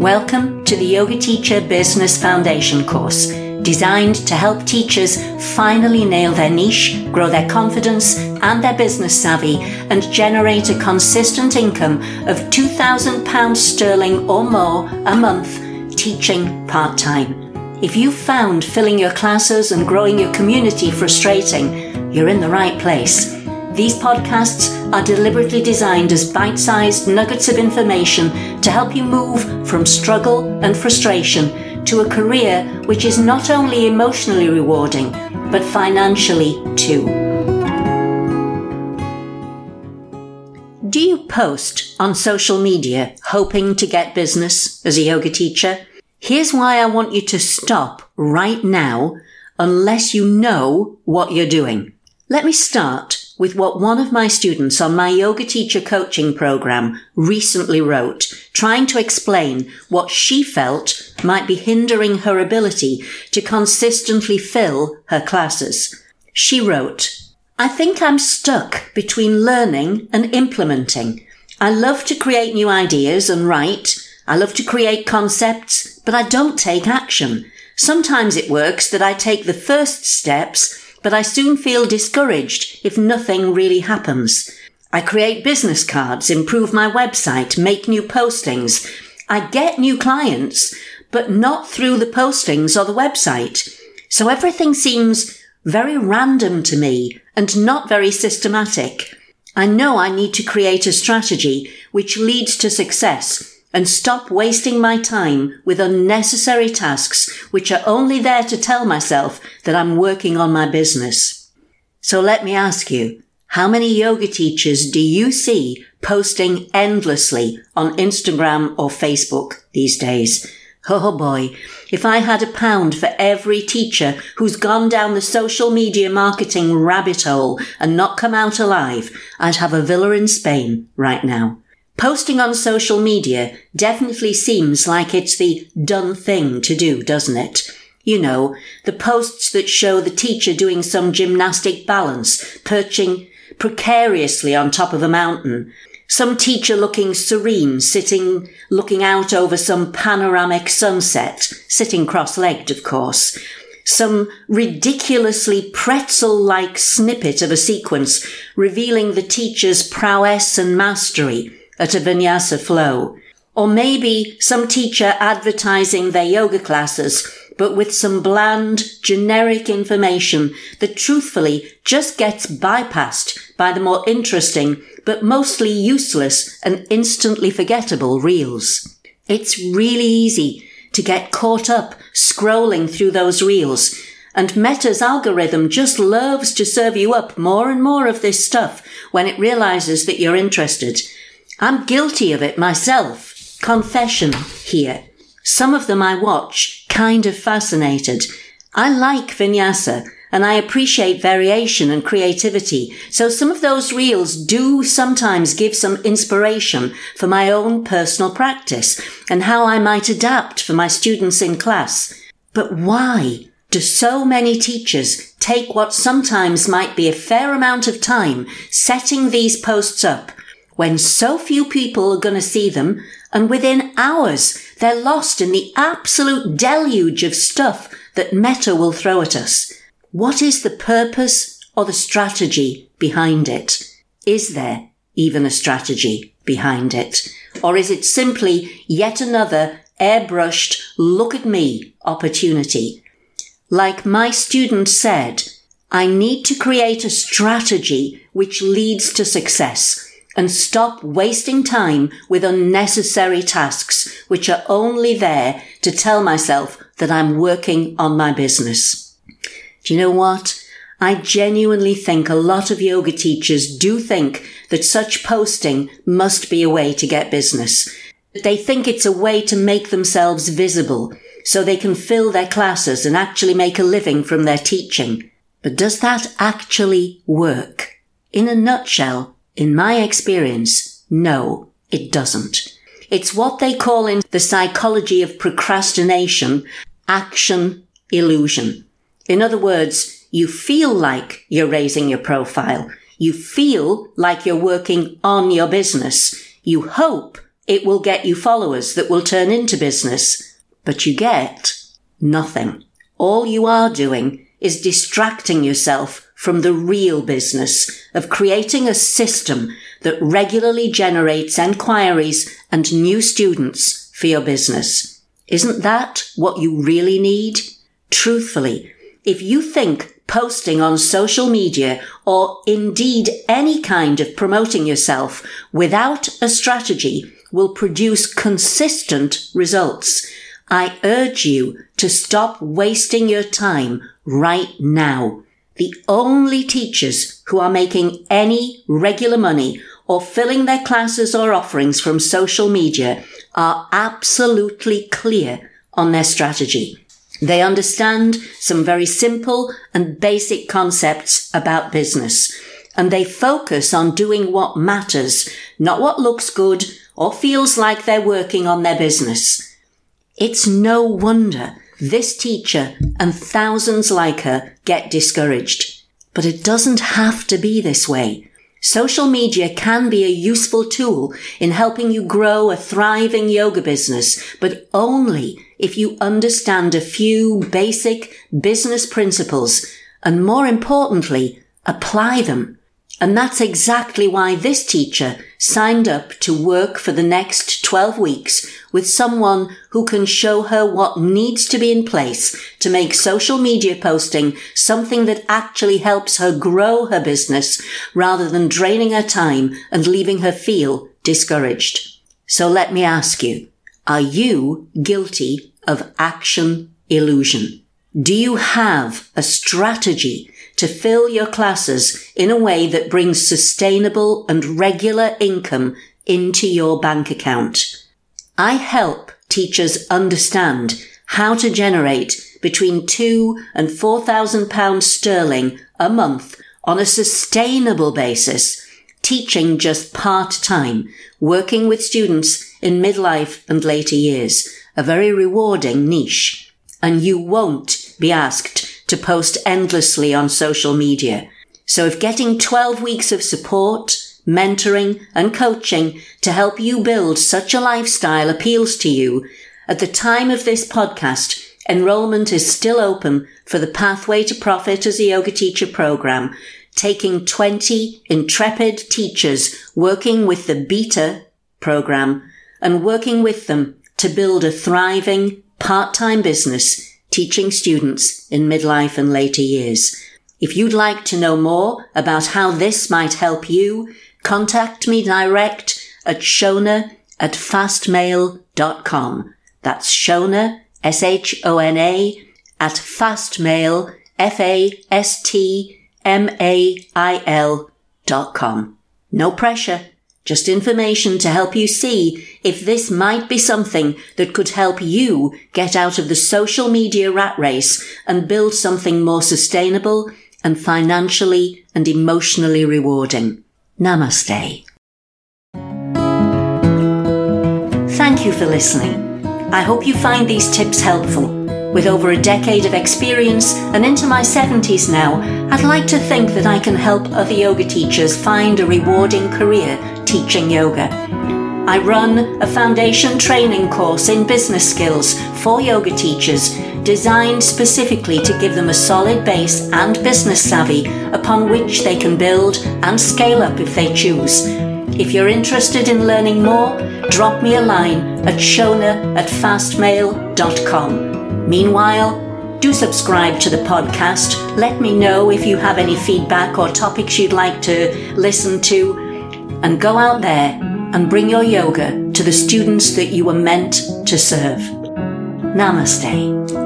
Welcome to the Yoga Teacher Business Foundation course, designed to help teachers finally nail their niche, grow their confidence and their business savvy, and generate a consistent income of £2,000 sterling or more a month teaching part time. If you've found filling your classes and growing your community frustrating, you're in the right place. These podcasts are deliberately designed as bite sized nuggets of information to help you move from struggle and frustration to a career which is not only emotionally rewarding, but financially too. Do you post on social media hoping to get business as a yoga teacher? Here's why I want you to stop right now unless you know what you're doing. Let me start with what one of my students on my yoga teacher coaching program recently wrote, trying to explain what she felt might be hindering her ability to consistently fill her classes. She wrote, I think I'm stuck between learning and implementing. I love to create new ideas and write. I love to create concepts, but I don't take action. Sometimes it works that I take the first steps but I soon feel discouraged if nothing really happens. I create business cards, improve my website, make new postings. I get new clients, but not through the postings or the website. So everything seems very random to me and not very systematic. I know I need to create a strategy which leads to success and stop wasting my time with unnecessary tasks which are only there to tell myself that I'm working on my business. So let me ask you, how many yoga teachers do you see posting endlessly on Instagram or Facebook these days? Oh boy, if I had a pound for every teacher who's gone down the social media marketing rabbit hole and not come out alive, I'd have a villa in Spain right now. Posting on social media definitely seems like it's the done thing to do, doesn't it? You know, the posts that show the teacher doing some gymnastic balance, perching precariously on top of a mountain. Some teacher looking serene, sitting, looking out over some panoramic sunset, sitting cross-legged, of course. Some ridiculously pretzel-like snippet of a sequence revealing the teacher's prowess and mastery at a vinyasa flow. Or maybe some teacher advertising their yoga classes, but with some bland, generic information that truthfully just gets bypassed by the more interesting, but mostly useless and instantly forgettable reels. It's really easy to get caught up scrolling through those reels and Meta's algorithm just loves to serve you up more and more of this stuff when it realizes that you're interested. I'm guilty of it myself. Confession here. Some of them I watch, kind of fascinated. I like vinyasa and I appreciate variation and creativity. So some of those reels do sometimes give some inspiration for my own personal practice and how I might adapt for my students in class. But why do so many teachers take what sometimes might be a fair amount of time setting these posts up when so few people are going to see them and within hours they're lost in the absolute deluge of stuff that Meta will throw at us. What is the purpose or the strategy behind it? Is there even a strategy behind it? Or is it simply yet another airbrushed look at me opportunity? Like my student said, I need to create a strategy which leads to success and stop wasting time with unnecessary tasks which are only there to tell myself that I'm working on my business. Do you know what? I genuinely think a lot of yoga teachers do think that such posting must be a way to get business. They think it's a way to make themselves visible so they can fill their classes and actually make a living from their teaching. But does that actually work? In a nutshell, in my experience, no, it doesn't. It's what they call in the psychology of procrastination action illusion. In other words, you feel like you're raising your profile. You feel like you're working on your business. You hope it will get you followers that will turn into business, but you get nothing. All you are doing is distracting yourself from the real business of creating a system that regularly generates enquiries and new students for your business. Isn't that what you really need? Truthfully, if you think posting on social media or indeed any kind of promoting yourself without a strategy will produce consistent results, I urge you to stop wasting your time right now. The only teachers who are making any regular money or filling their classes or offerings from social media are absolutely clear on their strategy. They understand some very simple and basic concepts about business and they focus on doing what matters, not what looks good or feels like they're working on their business. It's no wonder this teacher and thousands like her get discouraged. But it doesn't have to be this way. Social media can be a useful tool in helping you grow a thriving yoga business, but only if you understand a few basic business principles and more importantly, apply them. And that's exactly why this teacher signed up to work for the next 12 weeks with someone who can show her what needs to be in place to make social media posting something that actually helps her grow her business rather than draining her time and leaving her feel discouraged. So let me ask you, are you guilty of action illusion? Do you have a strategy to fill your classes in a way that brings sustainable and regular income into your bank account. I help teachers understand how to generate between two and four thousand pounds sterling a month on a sustainable basis, teaching just part time, working with students in midlife and later years, a very rewarding niche. And you won't be asked to post endlessly on social media. So if getting 12 weeks of support, mentoring and coaching to help you build such a lifestyle appeals to you, at the time of this podcast, enrollment is still open for the Pathway to Profit as a Yoga Teacher program, taking 20 intrepid teachers working with the Beta program and working with them to build a thriving part-time business teaching students in midlife and later years. If you'd like to know more about how this might help you, contact me direct at shona at fastmail.com. That's Shona, S-H-O-N-A, at fastmail, F-A-S-T-M-A-I-L dot com. No pressure. Just information to help you see if this might be something that could help you get out of the social media rat race and build something more sustainable and financially and emotionally rewarding. Namaste. Thank you for listening. I hope you find these tips helpful. With over a decade of experience and into my 70s now, I'd like to think that I can help other yoga teachers find a rewarding career teaching yoga. I run a foundation training course in business skills for yoga teachers designed specifically to give them a solid base and business savvy upon which they can build and scale up if they choose. If you're interested in learning more, drop me a line at shona at fastmail.com. Meanwhile, do subscribe to the podcast. Let me know if you have any feedback or topics you'd like to listen to and go out there and bring your yoga to the students that you were meant to serve. Namaste.